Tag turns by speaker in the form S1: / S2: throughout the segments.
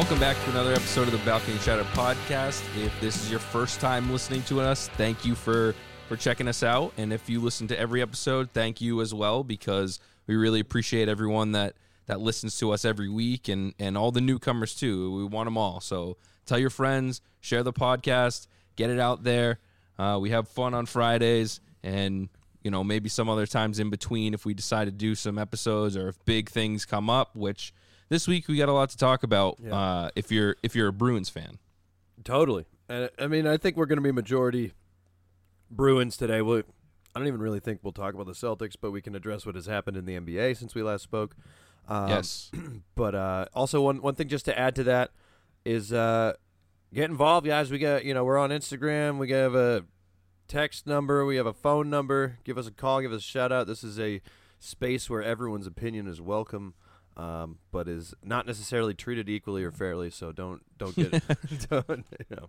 S1: Welcome back to another episode of the Balcony Chatter podcast. If this is your first time listening to us, thank you for for checking us out. And if you listen to every episode, thank you as well because we really appreciate everyone that that listens to us every week and and all the newcomers too. We want them all. So tell your friends, share the podcast, get it out there. Uh, we have fun on Fridays and you know maybe some other times in between if we decide to do some episodes or if big things come up, which this week we got a lot to talk about.
S2: Yeah.
S1: Uh, if you're if you're a Bruins fan,
S2: Totally. And I mean, I think we're going to be majority Bruins today. We, I don't even really think we'll talk about the Celtics, but we can address what has happened in the NBA since we last spoke. Um,
S1: yes,
S2: But uh, also one one thing just to add to that is uh, get involved, guys. We got you know we're on Instagram. We have a text number. We have a phone number. Give us a call. Give us a shout out. This is a space where everyone's opinion is welcome. Um, but is not necessarily treated equally or fairly. So don't don't get don't you know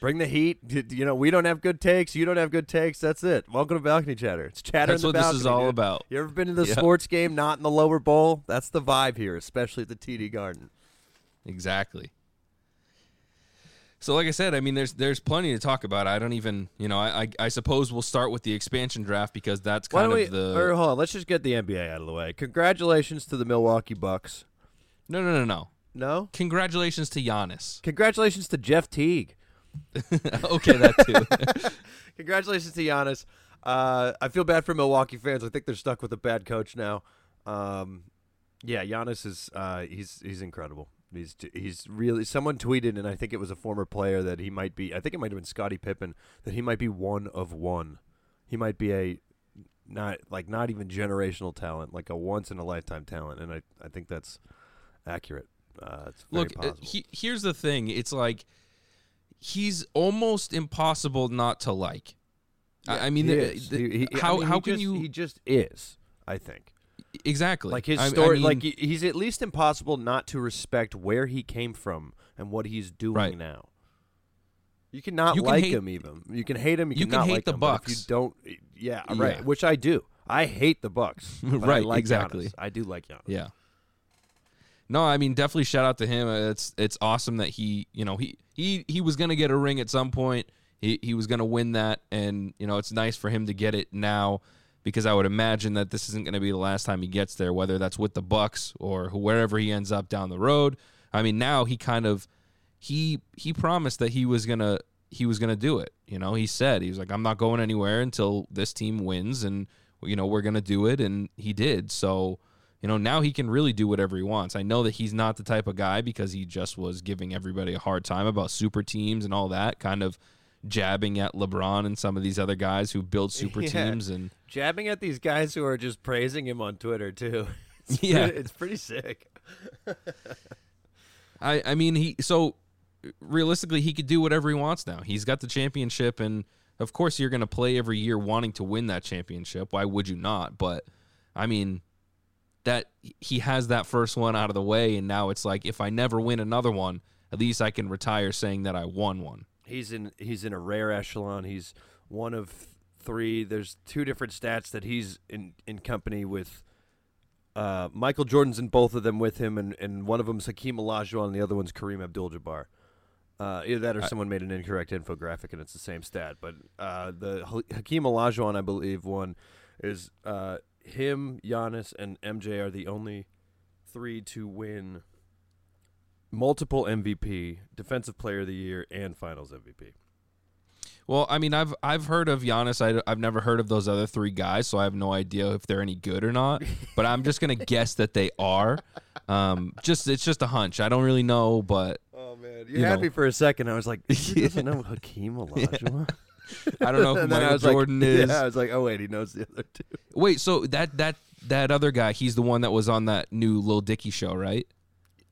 S2: bring the heat. You know we don't have good takes. You don't have good takes. That's it. Welcome to balcony chatter. It's chatter.
S1: that's
S2: in
S1: what
S2: the
S1: this is all
S2: dude.
S1: about.
S2: You ever been to the sports game not in the lower bowl? That's the vibe here, especially at the TD Garden.
S1: Exactly. So, like I said, I mean, there's there's plenty to talk about. I don't even, you know, I I, I suppose we'll start with the expansion draft because that's
S2: Why
S1: kind
S2: don't
S1: of
S2: we?
S1: the
S2: or hold on, let's just get the NBA out of the way. Congratulations to the Milwaukee Bucks.
S1: no no no no.
S2: No,
S1: Congratulations to Giannis.
S2: congratulations to Jeff Teague.
S1: okay, that too.
S2: Congratulations to Giannis. Uh, I feel bad for Milwaukee fans. I think they're stuck with a bad coach now. Um, yeah, Giannis is uh, he's he's incredible. He's he's really. Someone tweeted, and I think it was a former player that he might be. I think it might have been Scottie Pippen that he might be one of one. He might be a not like not even generational talent, like a once in a lifetime talent, and I I think that's accurate. Uh,
S1: Look, uh, he, here's the thing. It's like he's almost impossible not to like. I, I mean,
S2: He
S1: the- the-
S2: He- he- I
S1: how
S2: mean,
S1: how can
S2: just-
S1: you
S2: He just is. I think.
S1: Exactly
S2: Like his
S1: I- I
S2: story,
S1: mean,
S2: like he's at least impossible not to respect where he came from and what he's doing
S1: Right.
S2: now. You cannot
S1: You can
S2: like
S1: hate-
S2: him even. You can hate him. You,
S1: You
S2: cannot
S1: can hate
S2: like
S1: the
S2: him,
S1: Bucks.
S2: you don't, yeah, right.
S1: Yeah.
S2: Which I do. I hate the Bucks. but I
S1: Right,
S2: like
S1: exactly.
S2: Giannis. I do like Giannis.
S1: Yeah. No, I mean definitely shout out to him. Uh, It's it's awesome that he, you know, he he he was going to get a ring at some point. He he was going to win that and, you know, it's nice for him to get it now because I would imagine that this isn't going to be the last time he gets there whether that's with the Bucks or wherever he ends up down the road. I mean, now he kind of he he promised that he was to he was to do it. You know, he said he was like I'm not going anywhere until this team wins and you know, we're to do it and he did. So, you know, now he can really do whatever he wants. I know that he's not the type of guy because he just was giving everybody a hard time about super teams and all that, kind of jabbing at LeBron and some of these other guys who build super
S2: Yeah.
S1: teams and
S2: Jabbing at these guys who are just praising him on Twitter too. It's
S1: Yeah.
S2: pretty, it's pretty sick.
S1: I I mean he so realistically he could do whatever he wants now. He's got the championship and of course you're going to play every year wanting to win that championship. Why would you not? But I mean that he has that first one out of the way and now it's like if I never win another one, at least I can retire saying that I won one.
S2: He's in he's in a rare echelon. He's one of three. There's two different stats that he's in in company with. Uh, Michael Jordan's in both of them with him, and, and one of them's Hakeem Olajuwon, and the other one's Kareem Abdul-Jabbar. Uh, either that or someone made an incorrect infographic, and it's the same stat. But uh, the Ha- Hakeem Olajuwon, I believe, one is uh, him, Giannis, and MJ are the only three to win multiple MVP, Defensive Player of the Year, and Finals MVP.
S1: Well, I mean, I've I've heard of Giannis. I, have never heard of those other three guys, so I have no idea if they're any good or not. But I'm just gonna guess that they are. Um, just it's just a hunch. I don't really know, but
S2: Oh man, you,
S1: You
S2: had
S1: know.
S2: me for a second. I was like, he
S1: Yeah.
S2: doesn't know Hakeem Olajuwon.
S1: I don't know who
S2: And then
S1: Michael
S2: was like-
S1: Jordan is.
S2: Yeah, I was like, oh wait, he knows the other two.
S1: Wait, so that that that other guy, he's the one that was on that new Lil Dicky show, right?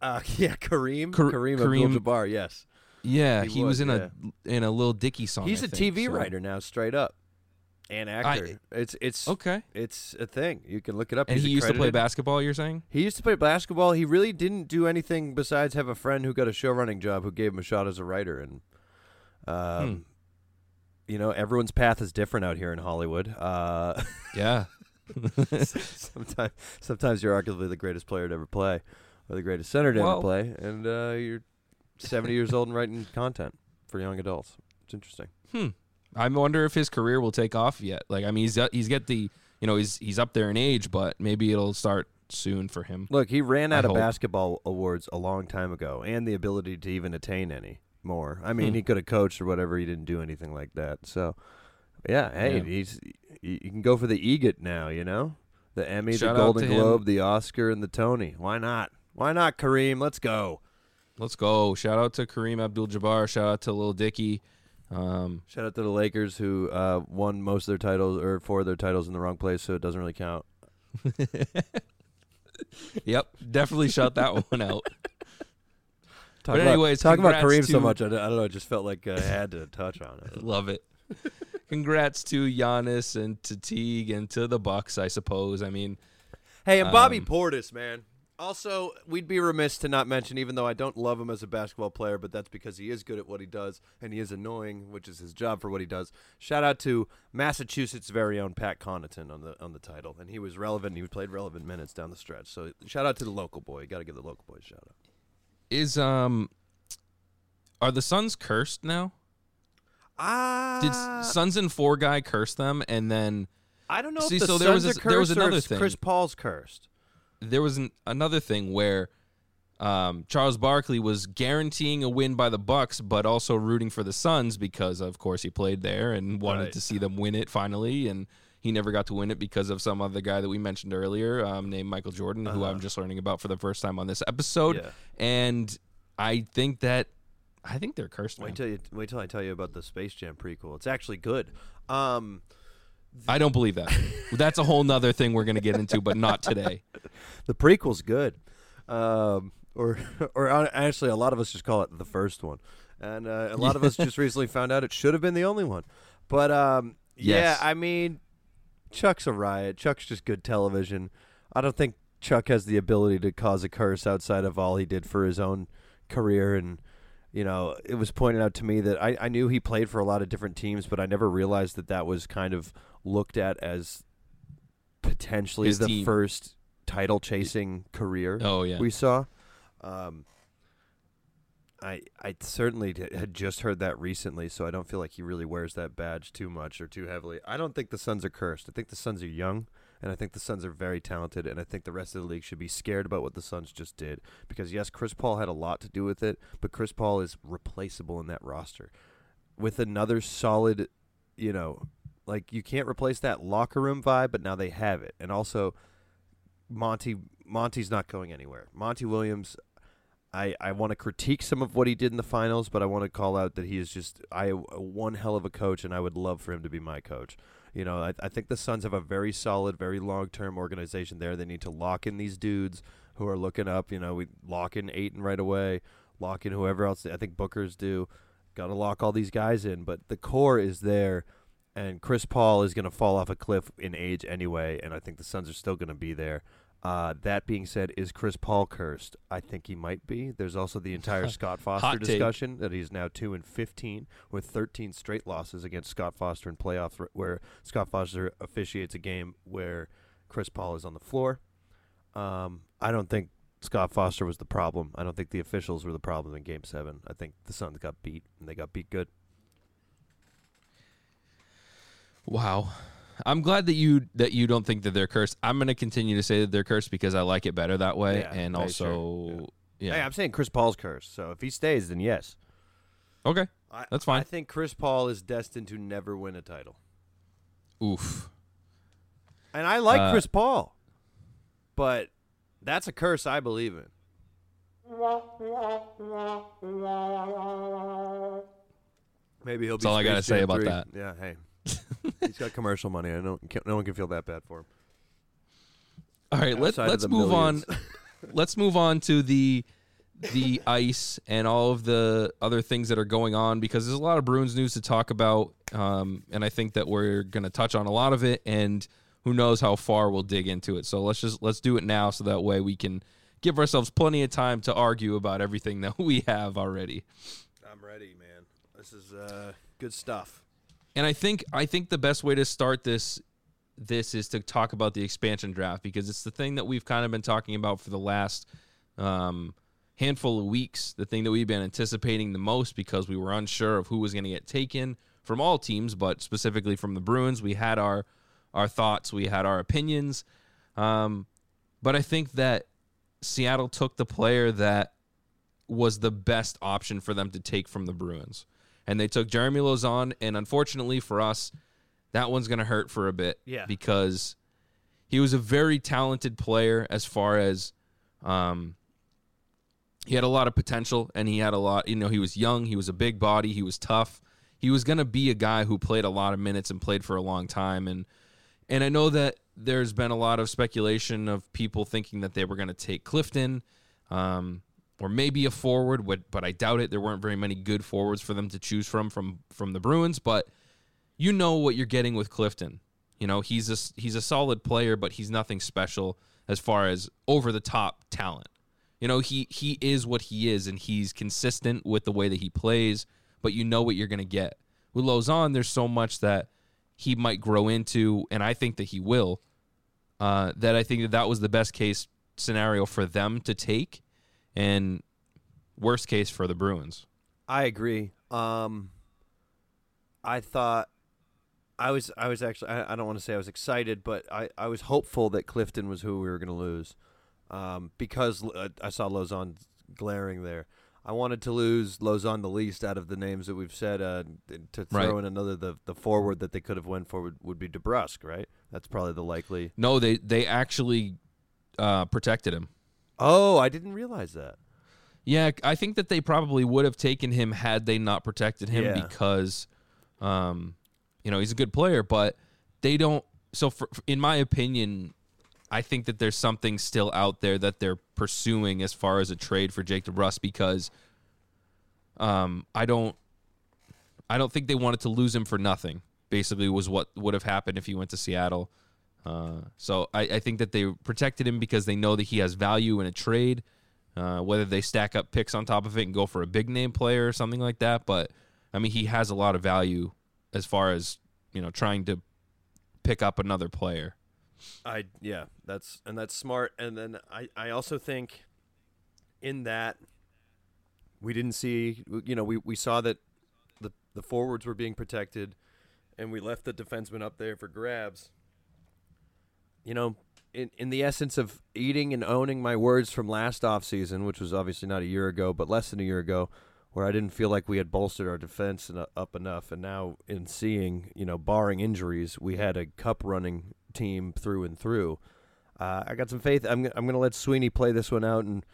S2: Uh, yeah, Kareem,
S1: Kar-
S2: Kareem,
S1: Kareem-
S2: Abdul-Jabbar. Yes,
S1: Yeah,
S2: He
S1: he, was,
S2: was,
S1: in a in a Lil Dicky song.
S2: he's
S1: I
S2: a
S1: think,
S2: TV
S1: so-
S2: writer now, straight up, and actor. it's it's
S1: Okay,
S2: it's a thing. You can look it up.
S1: and
S2: He's
S1: he used to play basketball. You're saying?
S2: He used to play basketball. He really didn't do anything besides have a friend who got a show running job who gave him a shot as a writer. And, um,
S1: Hmm.
S2: you know, everyone's path is different out here in Hollywood. Uh,
S1: Yeah.
S2: sometimes, sometimes you're arguably the greatest player to ever play. Or the greatest center to ever play, and uh, you're 70 years old and writing content for young adults. It's interesting.
S1: Hmm. I wonder if his career will take off yet. Like, I mean, he's he's got the you know he's he's up there in age, but maybe it'll start soon for him.
S2: Look, he ran
S1: I
S2: out of
S1: hope.
S2: basketball awards a long time ago, and the ability to even attain any more. I mean,
S1: Hmm.
S2: he could have coached or whatever. He didn't do anything like that. So, yeah, hey,
S1: Yeah.
S2: he's you you can go for the EGOT now. You know, the Emmy,
S1: Shout
S2: the
S1: out
S2: Golden
S1: to him.
S2: Globe, the Oscar, and the Tony. Why not? Why not, Kareem? Let's go.
S1: Let's go! Shout out to Kareem Abdul-Jabbar. Shout out to Lil Dicky. Um,
S2: Shout out to the Lakers who uh, won most of their titles or four of their titles in the wrong place, so it doesn't really count.
S1: yep, definitely shout that one out.
S2: Talk
S1: But
S2: about,
S1: anyways,
S2: talk about Kareem so much. I, don't- I don't know. I just felt like I had to touch on it.
S1: Love it. Congrats to Giannis and to Teague and to the Bucks, I suppose. I mean,
S2: Hey, and Bobby
S1: Um,
S2: Portis, man. Also, we'd be remiss to not mention, even though I don't love him as a basketball player, but that's because he is good at what he does and he is annoying, which is his job for what he does. Shout out to Massachusetts' very own Pat Connaughton on the on the title, and he was relevant. He played relevant minutes down the stretch. So shout out to the local boy. You got to give the local boy a shout out.
S1: is um, are the Suns cursed now?
S2: Ah,
S1: Did Suns and Four guy curse them, and then
S2: I don't know
S1: See,
S2: if the
S1: so there was a- there was another thing.
S2: Chris Paul's cursed.
S1: There was an, another thing where um, Charles Barkley was guaranteeing a win by the Bucks, but also rooting for the Suns because, of course, he played there and wanted
S2: Right.
S1: to see them win it finally, and he never got to win it because of some other guy that we mentioned earlier, um, named Michael Jordan, who
S2: Uh-huh.
S1: I'm just learning about for the first time on this episode.
S2: Yeah.
S1: And I think that I think they're cursed.
S2: Wait till you wait till I tell you about the Space Jam prequel. It's actually good. Um,
S1: I don't believe that. That's a whole nother thing we're gonna get into, but not today.
S2: the prequel's good. Um, or or actually, a lot of us just call it the first one, and uh, a lot of us just recently found out it should have been the only one. But um,
S1: Yes.
S2: yeah, I mean, Chuck's a riot. Chuck's just good television. I don't think Chuck has the ability to cause a curse outside of all he did for his own career and. You know, it was pointed out to me that I, I knew he played for a lot of different teams, but I never realized that that was kind of looked at as potentially
S1: His
S2: the
S1: team.
S2: first title chasing career
S1: Oh yeah.
S2: we saw. Um, I I certainly d- had just heard that recently, so I don't feel like he really wears that badge too much or too heavily. I don't think the Suns are cursed. I think the Suns are young, and I think the Suns are very talented, and I think the rest of the league should be scared about what the Suns just did because yes, Chris Paul had a lot to do with it, but Chris Paul is replaceable in that roster with another solid, you know, like you can't replace that locker room vibe, but now they have it, and also Monty Monty's not going anywhere. Monty Williams, I, I want to critique some of what he did in the finals, but I want to call out that he is just I one hell of a coach, and I would love for him to be my coach. You know, I, I think the Suns have a very solid, very long term organization there. They need to lock in these dudes who are looking up. You know, we lock in Ayton right away, lock in whoever else. I think Booker's do. Got to lock all these guys in, but the core is there. And Chris Paul is going to fall off a cliff in age anyway, and I think the Suns are still going to be there. Uh, that being said, is Chris Paul cursed? I think he might be. There's also the entire Scott Foster
S1: Hot take.
S2: discussion that he's now two and fifteen with 13 straight losses against Scott Foster in playoffs, where Scott Foster officiates a game where Chris Paul is on the floor. Um, I don't think Scott Foster was the problem. I don't think the officials were the problem in Game Seven. I think the Suns got beat, and they got beat good.
S1: Wow. I'm glad that you that you don't think that they're cursed. I'm going to continue to say that they're cursed because I like it better that way,
S2: Yeah,
S1: and also, yeah.
S2: Hey, I'm saying Chris Paul's cursed. So if he stays, then yes.
S1: okay.
S2: I,
S1: That's fine.
S2: I think Chris Paul is destined to never win a title.
S1: Oof.
S2: And I like
S1: Uh,
S2: Chris Paul, but that's a curse I believe in. Maybe he'll
S1: That's
S2: be.
S1: all I gotta say about
S2: 3.
S1: that.
S2: Yeah, hey, he's got commercial money. I know no one can feel that bad for him.
S1: All right, let,
S2: Outside
S1: let's
S2: the
S1: move on. let's move on to the the ice and all of the other things that are going on because there's a lot of Bruins news to talk about, um, and I think that we're going to touch on a lot of it, and who knows how far we'll dig into it. So let's just let's do it now, so that way we can give ourselves plenty of time to argue about everything that we have already.
S2: I'm ready, man. This is uh, good stuff.
S1: And I think I think the best way to start this this is to talk about the expansion draft because it's the thing that we've kind of been talking about for the last um, handful of weeks, the thing that we've been anticipating the most because we were unsure of who was going to get taken from all teams, but specifically from the Bruins. We had our our thoughts, we had our opinions, um, but I think that Seattle took the player that was the best option for them to take from the Bruins, and they took Jeremy Lauzon. And unfortunately for us, that one's going to hurt for a bit,
S2: Yeah.
S1: because he was a very talented player as far as um, he had a lot of potential and he had a lot you know he was young he was a big body he was tough he was going to be a guy who played a lot of minutes and played for a long time and and I know that there's been a lot of speculation of people thinking that they were going to take Clifton um, or maybe a forward but I doubt it there weren't very many good forwards for them to choose from from from the Bruins but you know what you're getting with Clifton you know he's a he's a solid player but he's nothing special as far as over the top talent you know, he he is what he is, and he's consistent with the way that he plays. But you know what you're going to get with Lauzon. There's so much that he might grow into, and I think that he will. Uh, that I think that that was the best case scenario for them to take, and worst case for the Bruins.
S2: I agree. Um, I thought I was I was actually I, I don't want to say I was excited, but I, I was hopeful that Clifton was who we were going to lose, um, because uh, I saw Lauzon glaring there. I wanted to lose Lauzon the least out of the names that we've said. Uh, to throw
S1: Right.
S2: in another the the forward that they could have went for would, would be DeBrusk, right? That's probably the likely.
S1: No, they they actually uh, protected him.
S2: Oh, I didn't realize that.
S1: Yeah, I think that they probably would have taken him had they not protected him
S2: Yeah.
S1: because, um, you know, he's a good player, but they don't. So, for, in my opinion, I think that there's something still out there that they're pursuing as far as a trade for Jake DeBrusk because, um, I don't, I don't think they wanted to lose him for nothing. Basically, was what would have happened if he went to Seattle. Uh, so I, I think that they protected him because they know that he has value in a trade. Uh, whether they stack up picks on top of it and go for a big name player or something like that, but I mean he has a lot of value as far as you know trying to pick up another player.
S2: I yeah, that's and that's smart. And then I I also think in that we didn't see you know we, we saw that the the forwards were being protected, and we left the defenseman up there for grabs. You know, in in the essence of eating and owning my words from last offseason, which was obviously not a year ago, but less than a year ago, where I didn't feel like we had bolstered our defense en- up enough, and now in seeing, you know, barring injuries, we had a cup running team through and through. Uh, I got some faith. I'm I'm gonna let Sweeney play this one out, and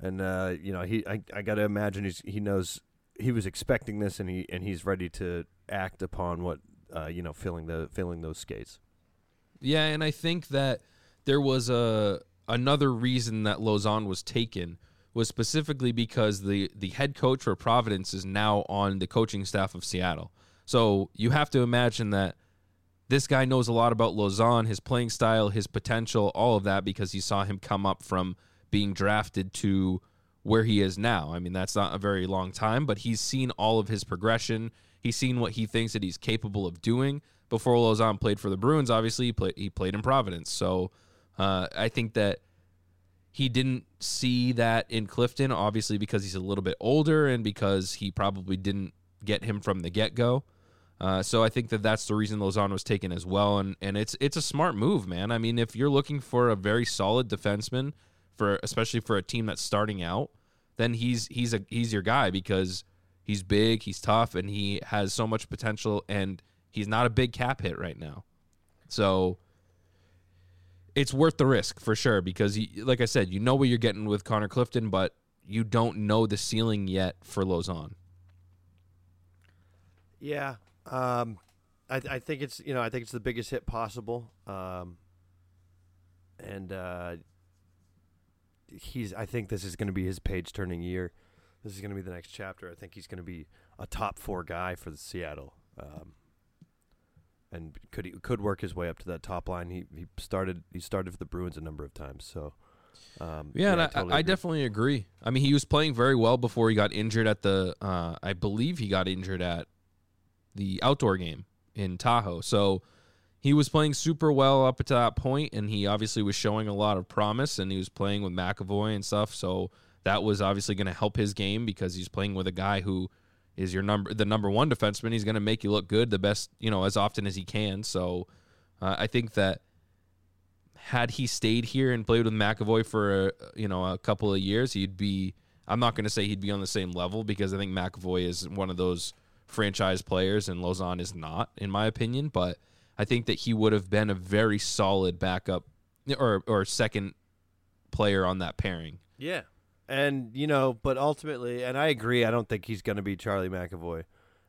S2: and uh, you know he I, I got to imagine he's he knows he was expecting this, and he and he's ready to act upon what uh, you know filling the filling those skates.
S1: Yeah, and I think that there was a another reason that Lauzon was taken was specifically because the the head coach for Providence is now on the coaching staff of Seattle. So you have to imagine that this guy knows a lot about Lauzon, his playing style, his potential, all of that because he saw him come up from being drafted to where he is now. I mean, that's not a very long time, but he's seen all of his progression. He's seen what he thinks that he's capable of doing. Before Lauzon played for the Bruins, obviously he played he played in Providence. So uh, I think that he didn't see that in Clifton, obviously because he's a little bit older and because he probably didn't get him from the get go. Uh, so I think that that's the reason Lauzon was taken as well, and and it's it's a smart move, man. I mean, if you're looking for a very solid defenseman for especially for a team that's starting out, then he's he's a he's your guy because he's big, he's tough, and he has so much potential, and he's not a big cap hit right now. So it's worth the risk for sure because, you, like I said, you know what you're getting with Connor Clifton, but you don't know the ceiling yet for Lauzon.
S2: Yeah, um, I, I think it's you know I think it's the biggest hit possible, um, and uh, he's I think this is going to be his page turning year. This is going to be the next chapter. I think he's going to be a top four guy for the Seattle, um, and could he could work his way up to that top line. He he started he started for the Bruins a number of times, so. Um,
S1: Yeah, and I,
S2: totally
S1: I definitely agree. I mean, he was playing very well before he got injured at the. Uh, I believe he got injured at the outdoor game in Tahoe. So he was playing super well up to that point, and he obviously was showing a lot of promise, and he was playing with McAvoy and stuff. So that was obviously going to help his game because he's playing with a guy who is your number the number one defenseman. He's going to make you look good the best you know as often as he can. So uh, I think that had he stayed here and played with McAvoy for a, you know a couple of years, he'd be. I'm not going to say he'd be on the same level because I think McAvoy is one of those franchise players and Lauzon is not, in my opinion. But I think that he would have been a very solid backup or or second player on that pairing.
S2: Yeah. And you know, but ultimately, and I agree. I don't think he's going to be Charlie McAvoy.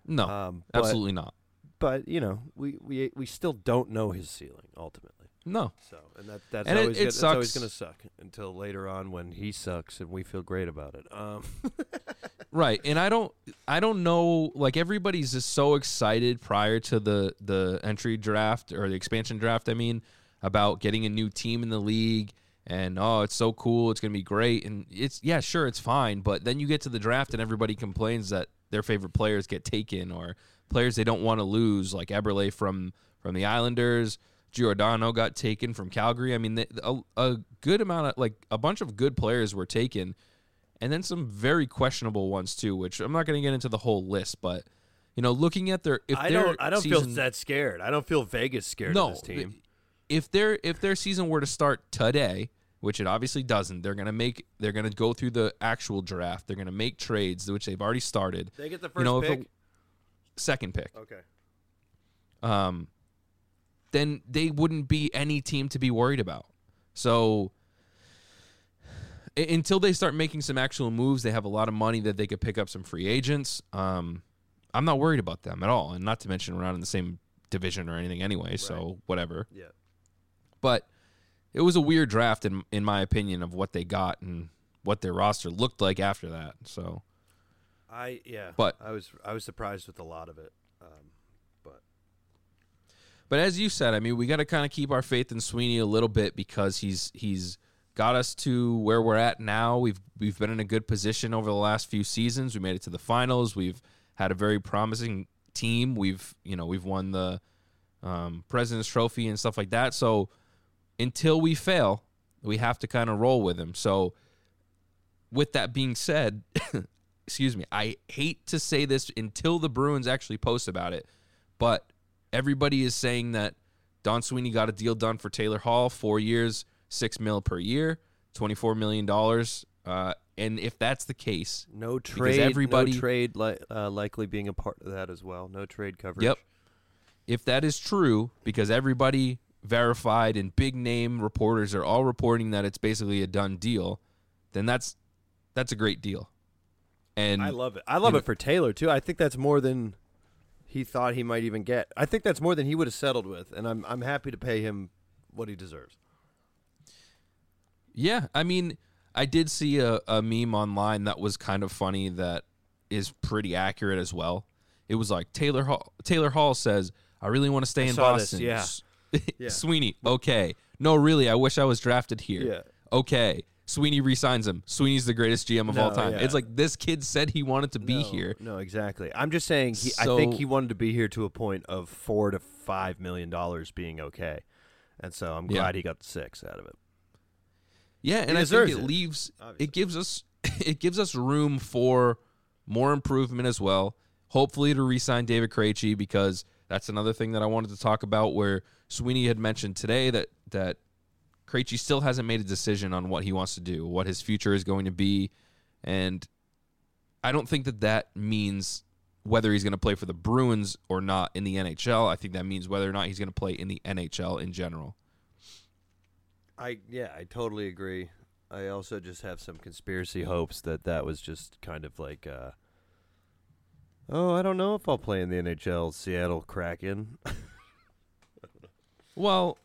S1: No,
S2: Um, but,
S1: absolutely not.
S2: But you know, we, we we still don't know his ceiling ultimately.
S1: No,
S2: So, and that that's
S1: And
S2: always
S1: it
S2: gonna, that's always going to suck until later on when he sucks and we feel great about it. Um,
S1: right. And I don't I don't know like everybody's just so excited prior to the the entry draft or the expansion draft, I mean, about getting a new team in the league and oh, it's so cool, it's going to be great and it's yeah, sure, it's fine, but then you get to the draft and everybody complains that their favorite players get taken or players they don't want to lose like Eberle from from the Islanders, Giordano got taken from Calgary. I mean, the, a, a good amount of like a bunch of good players were taken, and then some very questionable ones too. Which I'm not going to get into the whole list, but you know, looking at their if
S2: I
S1: their
S2: don't I don't feel that scared. I don't feel Vegas scared
S1: no
S2: of this team.
S1: If their if their season were to start today, which it obviously doesn't, they're going to make they're going to go through the actual draft. They're going to make trades, which they've already started.
S2: They get the
S1: You
S2: first
S1: know, if
S2: pick.
S1: it- Second pick.
S2: okay.
S1: um, then they wouldn't be any team to be worried about. So until they start making some actual moves, they have a lot of money that they could pick up some free agents. Um, I'm not worried about them at all, and not to mention we're not in the same division or anything anyway. So whatever.
S2: Yeah.
S1: But it was a weird draft in in my opinion of what they got and what their roster looked like after that. So
S2: I yeah.
S1: But-
S2: I was I was surprised with a lot of it. Um, But
S1: as you said, I mean, we got to kind of keep our faith in Sweeney a little bit because he's he's got us to where we're at now. We've we've been in a good position over the last few seasons. We made it to the finals. We've had a very promising team. We've you know we've won the um, President's Trophy and stuff like that. So until we fail, we have to kind of roll with him. So with that being said, excuse me, I hate to say this until the Bruins actually post about it, but everybody is saying that Don Sweeney got a deal done for Taylor Hall, four years, six mil per year, twenty four million dollars. Uh, and if that's the case,
S2: no trade.
S1: everybody-
S2: no trade li- uh, likely being a part of that as well. No trade coverage.
S1: Yep. if that is true, because everybody verified and big name reporters are all reporting that it's basically a done deal, then that's that's a great deal. And
S2: I love it. I love it for Taylor too. I think that's more than he thought he might even get. I think that's more than he would have settled with, and I'm I'm happy to pay him what he deserves.
S1: Yeah, I mean, I did see a, a meme online that was kind of funny that is pretty accurate as well. It was like Taylor Hall, Taylor Hall says, "I really want to stay
S2: I
S1: in
S2: saw this,
S1: Boston."
S2: yeah. Yeah.
S1: Sweeney, okay. No, really, I wish I was drafted here.
S2: Yeah.
S1: Okay. Sweeney resigns him. Sweeney's the greatest GM of all time.
S2: yeah.
S1: It's like this kid said he wanted to be
S2: no,
S1: here.
S2: No, exactly. I'm just saying. He, I think he wanted to be here to a point of four to five million dollars being okay, and so I'm
S1: Yeah.
S2: glad he got six out of it.
S1: Yeah, and I think it
S2: it,
S1: leaves
S2: obviously.
S1: it gives us it gives us room for more improvement as well. Hopefully to re-sign David Krejci because that's another thing that I wanted to talk about where Sweeney had mentioned today that that Krejci still hasn't made a decision on what he wants to do, what his future is going to be, and I don't think that that means whether he's going to play for the Bruins or not in the NHL. I think that means whether or not he's going to play in the NHL in general.
S2: I yeah, I totally agree. I also just have some conspiracy hopes that that was just kind of like, uh, oh, I don't know if I'll play in the NHL. Seattle Kraken.
S1: Well,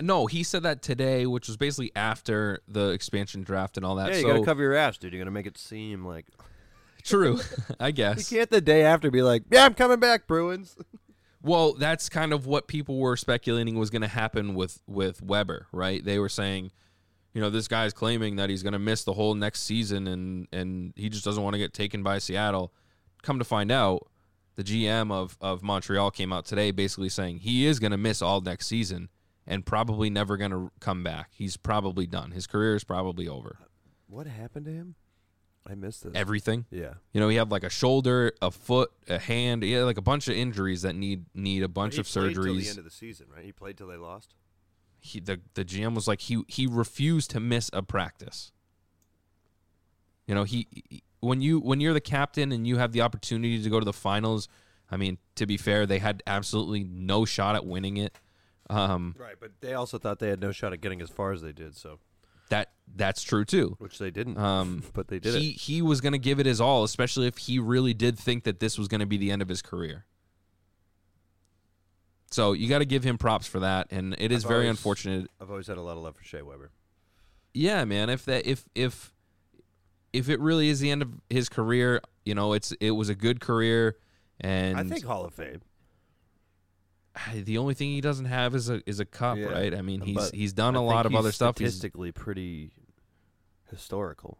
S1: no, he said that today, which was basically after the expansion draft and all that.
S2: yeah, you
S1: so
S2: gotta cover your ass, dude. You're gonna make it seem like
S1: true, I guess you
S2: can't the day after be like, yeah, I'm coming back, Bruins.
S1: Well, that's kind of what people were speculating was going to happen with with Weber, right? They were saying, you know, this guy's claiming that he's going to miss the whole next season and and he just doesn't want to get taken by Seattle. Come to find out, the GM of of Montreal came out today basically saying he is going to miss all next season and probably never going to come back. He's probably done. His career is probably over.
S2: What happened to him? I missed this.
S1: Everything.
S2: yeah.
S1: You know, he had like a shoulder, a foot, a hand. He had like a bunch of injuries that need need a bunch
S2: He
S1: of
S2: played till the
S1: surgeries.
S2: end of the season, right? He played till they lost.
S1: he, the the GM was like he he refused to miss a practice. You know, he, he- when you when you're the captain and you have the opportunity to go to the finals, I mean, to be fair, they had absolutely no shot at winning it. Um,
S2: Right, but they also thought they had no shot at getting as far as they did, so
S1: that that's true too.
S2: which they didn't.
S1: Um,
S2: but they did
S1: he
S2: it.
S1: he was going to give it his all, especially if he really did think that this was going to be the end of his career. So you got to give him props for that, and it is
S2: I've
S1: very
S2: always-
S1: unfortunate.
S2: I've always had a lot of love for Shea Weber.
S1: Yeah, man. If that if if if it really is the end of his career, you know, it's it was a good career, and
S2: I think Hall of Fame.
S1: The only thing he doesn't have is a is a cup,
S2: Yeah,
S1: right? I mean, he's
S2: but
S1: he's done
S2: I
S1: a lot of other stuff. He's
S2: Statistically, pretty historical.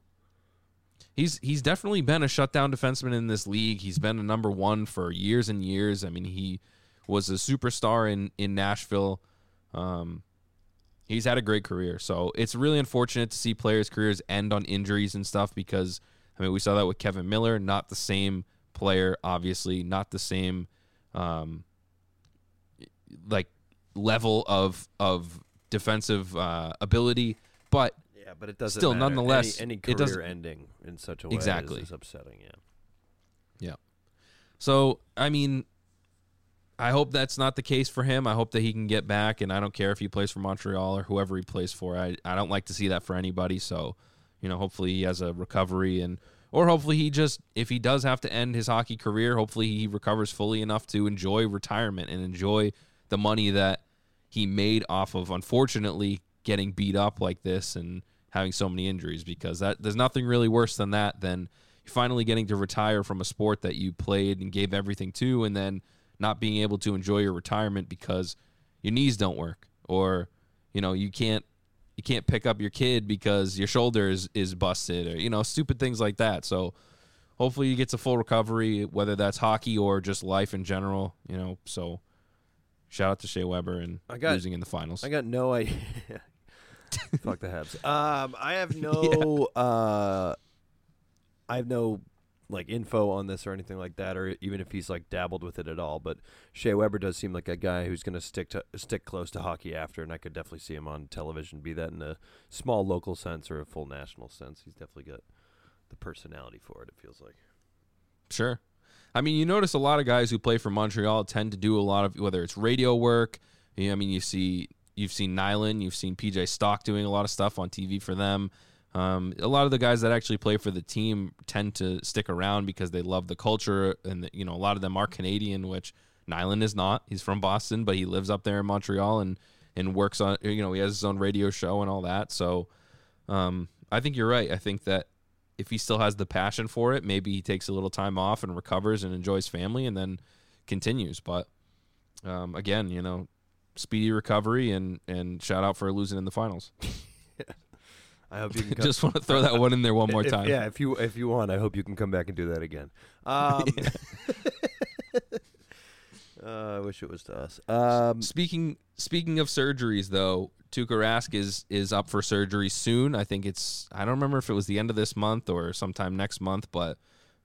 S1: he's he's definitely been a shutdown defenseman in this league. He's been a number one for years and years. I mean, he was a superstar in in Nashville. Um, he's had a great career. So it's really unfortunate to see players' careers end on injuries and stuff because I mean we saw that with Kevan Miller, not the same player, obviously, not the same um, like level of of defensive uh, ability, but
S2: Yeah, but it doesn't.
S1: Still,
S2: matter.
S1: nonetheless,
S2: any, any
S1: it
S2: career
S1: doesn't-
S2: ending in such a way
S1: Exactly.
S2: is, is upsetting. Yeah, yeah.
S1: So, I mean, I hope that's not the case for him. I hope that he can get back, and I don't care if he plays for Montreal or whoever he plays for. I, I don't like to see that for anybody. So, you know, hopefully he has a recovery, and or hopefully he just, if he does have to end his hockey career, hopefully he recovers fully enough to enjoy retirement and enjoy the money that he made off of, unfortunately, getting beat up like this and having so many injuries. Because that there's nothing really worse than that than finally getting to retire from a sport that you played and gave everything to and then not being able to enjoy your retirement because your knees don't work or you know you can't you can't pick up your kid because your shoulder is, is busted or you know stupid things like that so hopefully he gets a full recovery whether that's hockey or just life in general you know so shout out to Shea Weber and
S2: I got-
S1: losing in the finals
S2: I got no idea. Fuck the Habs. Um, I have no. uh, I have no like info on this or anything like that, or even if he's like dabbled with it at all. But Shea Weber does seem like a guy who's going to stick to stick close to hockey after, and I could definitely see him on television. Be that in a small local sense or a full national sense, he's definitely got the personality for it. It feels like.
S1: Sure. I mean, you notice a lot of guys who play for Montreal tend to do a lot of whether it's radio work. I mean, you see you've seen Nyland, you've seen PJ Stock doing a lot of stuff on TV for them. Um, a lot of the guys that actually play for the team tend to stick around because they love the culture, and you know, a lot of them are Canadian, which Nyland is not. He's from Boston, but he lives up there in Montreal and and works on. You know, he has his own radio show and all that. So, um, I think you're right. I think that if he still has the passion for it, maybe he takes a little time off and recovers and enjoys family and then continues. But um, again, you know, speedy recovery and and shout out for losing in the finals.
S2: I hope you can come,
S1: Just want to throw that one in there one more
S2: if-
S1: time.
S2: Yeah, if you if you want, I hope you can come back and do that again. Um, uh, I wish it was to us. Um,
S1: Speaking speaking of surgeries, though, Tuukka Rask is is up for surgery soon. I think it's I don't remember if it was the end of this month or sometime next month, but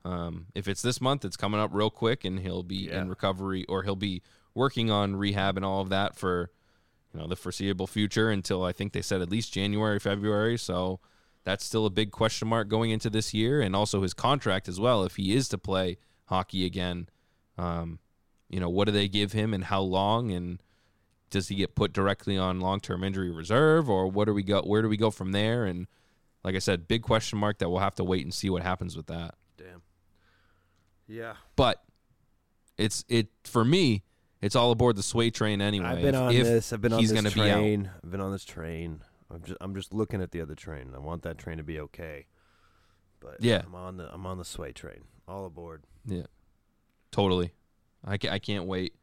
S1: um, if it's this month, it's coming up real quick, and he'll be
S2: Yeah.
S1: in recovery or he'll be working on rehab and all of that for you know the foreseeable future until I think they said at least January February. So that's still a big question mark going into this year, and also his contract as well. If he is to play hockey again, um, you know what do they give him and how long and does he get put directly on long-term injury reserve or what do we go where do we go from there and like i said big question mark that we'll have to wait and see what happens with that
S2: damn. Yeah.
S1: but it's it for me it's all aboard the sway train anyway
S2: I've been on
S1: if
S2: this. I've been on
S1: he's
S2: this
S1: gonna be
S2: train. I've been on this train. I'm just I'm just looking at the other train. I want that train to be okay. But
S1: Yeah.
S2: I'm on the I'm on the sway train. All aboard.
S1: yeah totally i, ca- I can't wait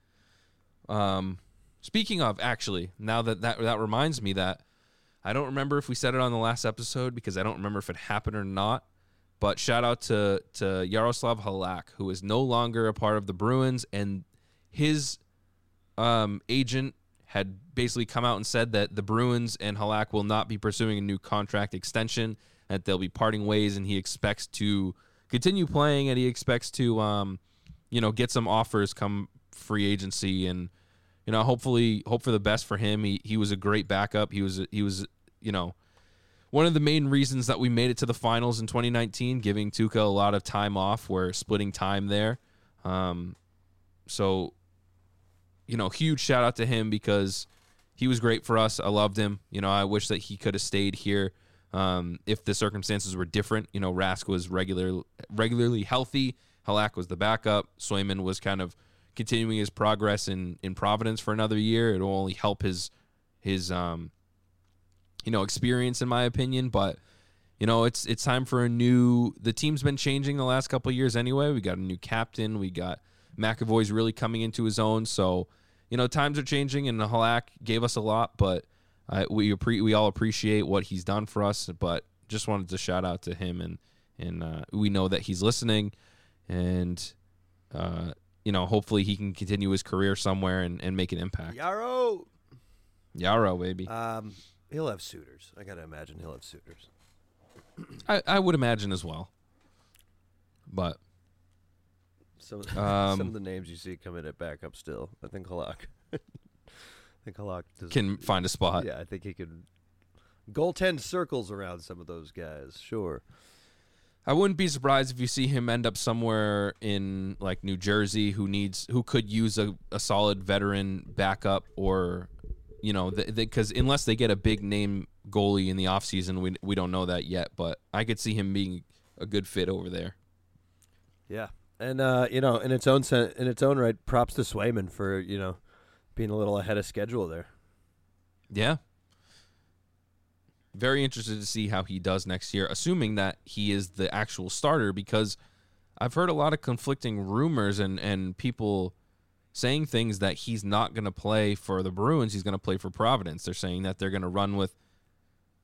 S1: um speaking of actually now that, that that reminds me that i don't remember if we said it on the last episode because i don't remember if it happened or not But shout out to to Yaroslav Halak, who is no longer a part of the Bruins, and his um, agent had basically come out and said that the Bruins and Halak will not be pursuing a new contract extension, that they'll be parting ways, and he expects to continue playing, and he expects to, um, you know, get some offers come free agency, and you know, hopefully, hope for the best for him. He he was a great backup. He was he was you know one of the main reasons that we made it to the finals in 2019, giving Tuukka a lot of time off. We're splitting time there. Um, so, you know, huge shout out to him because he was great for us. I loved him. You know, I wish that he could have stayed here um, if the circumstances were different. You know, Rask was regular, regularly healthy. Halak was the backup. Swayman was kind of continuing his progress in, in Providence for another year. It'll only help his his um, you know experience in my opinion. But you know it's it's time for a new the team's been changing the last couple years anyway. We got a new captain. We got mcavoy's really coming into his own. So you know times are changing and halak gave us a lot but uh, we appre- we all appreciate what he's done for us. But just wanted to shout out to him and and uh, we know that he's listening. And uh, you know hopefully he can continue his career somewhere and, and make an impact
S2: Yarrow.
S1: yarrow baby
S2: Um, he'll have suitors. I gotta imagine he'll have suitors.
S1: I, I would imagine as well but
S2: Some of,
S1: Um,
S2: some of the names you see coming at backup still. I think Halak. I think Halak
S1: can find a spot.
S2: Yeah, I think he could goaltend circles around some of those guys. Sure.
S1: I wouldn't be surprised if you see him end up somewhere in like New Jersey who needs who could use a, a solid veteran backup or you know because unless they get a big name goalie in the offseason we we don't know that yet but I could see him being a good fit over there.
S2: Yeah, and uh, you know, in its own sen- in its own right, props to Swayman for you know being a little ahead of schedule there.
S1: Yeah. Very interested to see how he does next year, assuming that he is the actual starter, because I've heard a lot of conflicting rumors and, and people saying things that he's not going to play for the Bruins. He's going to play for Providence. They're saying that they're going to run with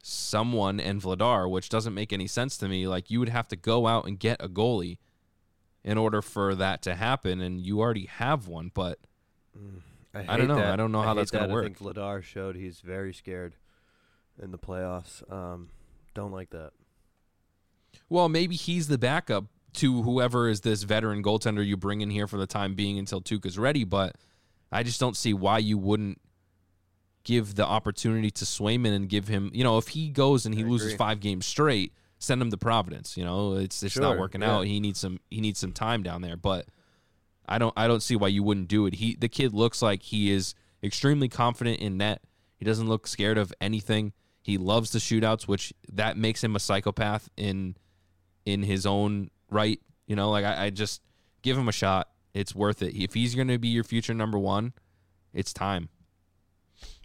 S1: someone and Vladar, which doesn't make any sense to me. Like, you would have to go out and get a goalie in order for that to happen, and you already have one, but
S2: mm.
S1: I,
S2: I
S1: don't know.
S2: that.
S1: I don't know how that's gonna work.
S2: I think Vladar showed he's very scared in the playoffs. Um, don't like that.
S1: Well, maybe he's the backup to whoever is this veteran goaltender you bring in here for the time being until Tuukka's ready. But I just don't see why you wouldn't give the opportunity to Swayman and give him, you know, if he goes and he loses five games straight, send him to Providence. You know, it's it's not working
S2: yeah.
S1: out. He needs some he needs some time down there. But I don't I don't see why you wouldn't do it. He the kid looks like he is extremely confident in net. He doesn't look scared of anything. He loves the shootouts, which that makes him a psychopath in in his own right. You know, like I, I just give him a shot. It's worth it. If he's going to be your future number one, it's time.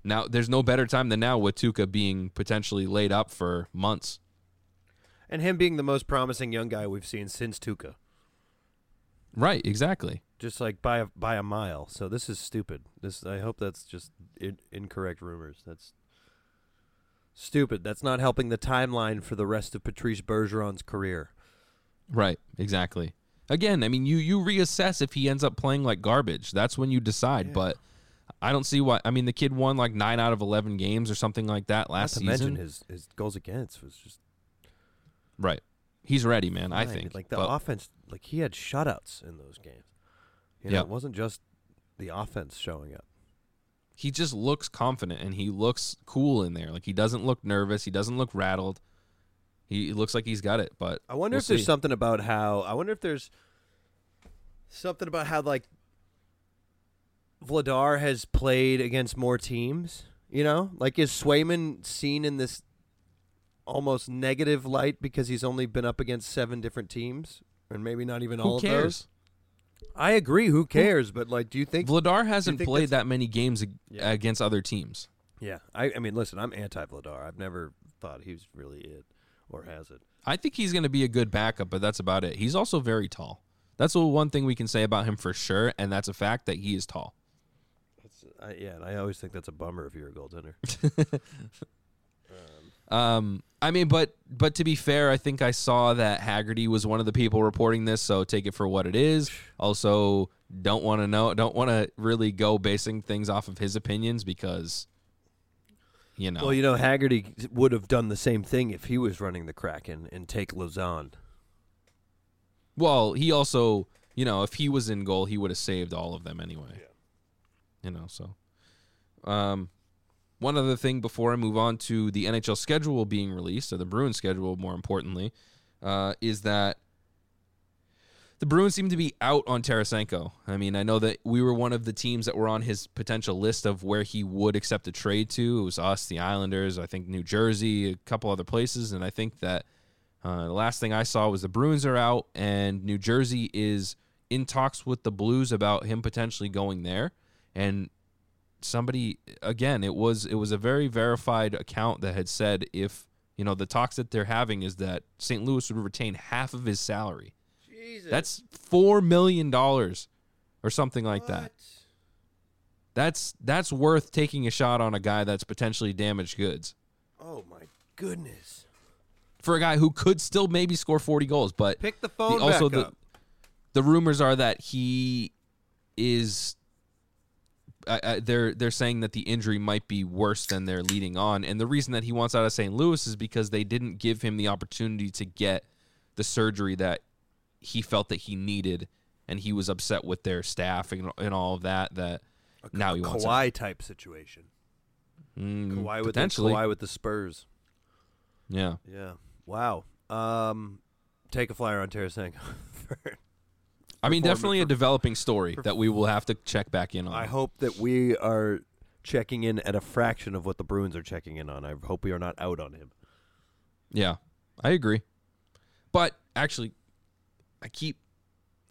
S1: Now, there's no better time than now with Tuukka being potentially laid up for months.
S2: And him being the most promising young guy we've seen since Tuukka,
S1: Right, exactly.
S2: just like by a, by a mile. So this is stupid. This I hope that's just in, incorrect rumors. That's stupid. That's not helping the timeline for the rest of Patrice Bergeron's career.
S1: Right, exactly. Again, I mean, you you reassess if he ends up playing like garbage. That's when you decide.
S2: Yeah.
S1: But I don't see why. I mean, the kid won like nine out of eleven games or something like that last
S2: not to
S1: season.
S2: mention his his goals against was just
S1: right, he's ready, man. I think.
S2: like the
S1: But-
S2: offense, like he had shutouts in those games. You know,
S1: Yeah.
S2: it wasn't just the offense showing up.
S1: He just looks confident and he looks cool in there. Like he doesn't look nervous. He doesn't look rattled. He looks like he's got it. But
S2: I wonder
S1: we'll
S2: if there's
S1: see.
S2: something about how I wonder if there's something about how like Vladar has played against more teams. You know, like is Swayman seen in this almost negative light because he's only been up against seven different teams, and maybe not even all
S1: Who
S2: of those? I agree. Who cares? But like, do you think?
S1: Vladar hasn't
S2: think
S1: played
S2: that's-
S1: that many games ag-
S2: Yeah.
S1: against other teams.
S2: yeah, I, I mean, listen, I'm anti Vladar. I've never thought he was really it or has it.
S1: I think he's going to be a good backup, but that's about it. He's also very tall. That's the one thing we can say about him for sure, and that's a fact that he is tall.
S2: That's, I, yeah, and I always think that's a bummer if you're a goaltender. um,
S1: I mean, but but to be fair, I think I saw that Haggerty was one of the people reporting this, so take it for what it is. Also, don't want to know, don't want to really go basing things off of his opinions because, you know,
S2: Well, you know, Haggerty would have done the same thing if he was running the Kraken and take Lauzon.
S1: Well, he also, you know, if he was in goal, he would have saved all of them anyway. You know, so. Um, one other thing before I move on to the NHL schedule being released, or the Bruins schedule, more importantly, uh, is that the Bruins seem to be out on Tarasenko. I mean, I know that we were one of the teams that were on his potential list of where he would accept a trade to. It was us, the Islanders, I think New Jersey, a couple other places, and I think that uh, the last thing I saw was the Bruins are out, and New Jersey is in talks with the Blues about him potentially going there. And somebody again, it was it was a very verified account that had said if you know the talks that they're having is that St. Louis would retain half of his salary.
S2: Jesus.
S1: That's four million dollars or something like that. That's that's worth taking a shot on a guy that's potentially damaged goods
S2: Oh my goodness.
S1: for a guy who could still maybe score forty goals, but
S2: Pick the
S1: the-
S2: phone
S1: also
S2: back
S1: the the rumors are that he is. Uh, uh, they're they're saying that the injury might be worse than they're leading on, and the reason that he wants out of St. Louis is because they didn't give him the opportunity to get the surgery that he felt that he needed, and he was upset with their staff and, and all of that. That now he wants out.
S2: Kawhi type situation.
S1: Mm,
S2: Kawhi with the,
S1: potentially,
S2: Kawhi with the Spurs.
S1: yeah.
S2: Yeah. Wow. Um, take a flyer on Tarasenko.
S1: I mean, definitely a developing story that we will have to check back in on.
S2: I hope that we are checking in at a fraction of what the Bruins are checking in on. I hope we are not out on him.
S1: Yeah, I agree. But actually, I keep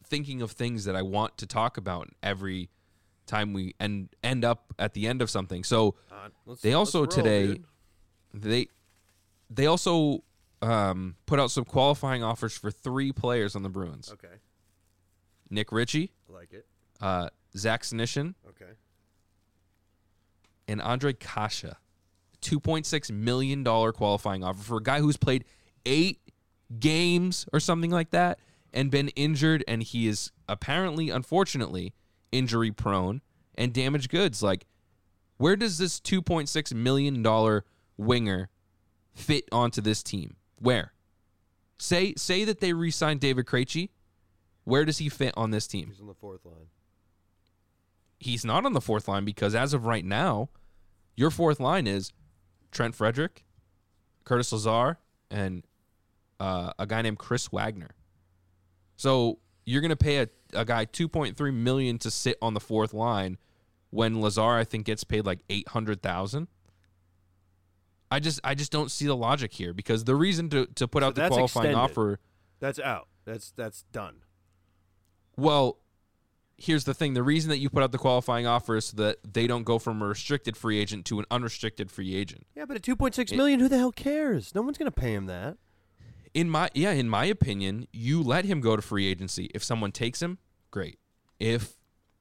S1: thinking of things that I want to talk about every time we end end up at the end of something. So
S2: Uh,
S1: they also
S2: roll,
S1: today
S2: dude.
S1: they they also um, put out some qualifying offers for three players on the Bruins:
S2: Okay.
S1: Nick Ritchie,
S2: I like it.
S1: uh, Zach Senyshyn,
S2: Okay.
S1: and Andre Kase. Two point six million dollar qualifying offer for a guy who's played eight games or something like that and been injured, and he is apparently, unfortunately, injury prone and damaged goods. Like, where does this two point six million dollar winger fit onto this team? Where? Say say that they re-signed David Krejci. Where does he fit on this team?
S2: He's on the fourth line.
S1: he's not on the fourth line because as of right now, your fourth line is Trent Frederic, Curtis Lazar, and uh, a guy named Chris Wagner. So you're going to pay a, a guy 2.3 million to sit on the fourth line when Lazar I think gets paid like 800,000. I just I just don't see the logic here because the reason to, to put
S2: So
S1: out the qualifying
S2: extended.
S1: offer
S2: That's out. That's that's done.
S1: Well, here's the thing: the reason that you put out the qualifying offer is so that they don't go from a restricted free agent to an unrestricted free agent.
S2: Yeah, but at two point six million, who the hell cares? No one's gonna pay him that.
S1: In my yeah, in my opinion, you let him go to free agency. If someone takes him, great. If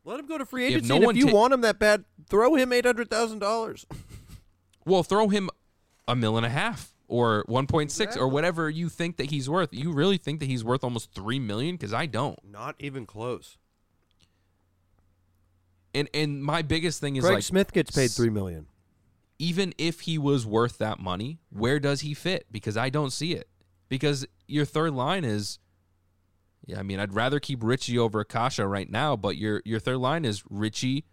S2: Let him go to free agency, If
S1: no
S2: if you
S1: ta-
S2: want him that bad, throw him eight hundred thousand dollars.
S1: well, throw him a mil and a half or 1.6
S2: Exactly.
S1: or whatever you think that he's worth. You really think that he's worth almost 3 million cuz I don't.
S2: Not even close.
S1: And and my biggest thing is
S2: Craig
S1: like
S2: Smith gets paid three million.
S1: even if he was worth that money, where does he fit? Because I don't see it. Because your third line is, yeah, I mean, I'd rather keep Ritchie over Akasha right now, but your your third line is Ritchie,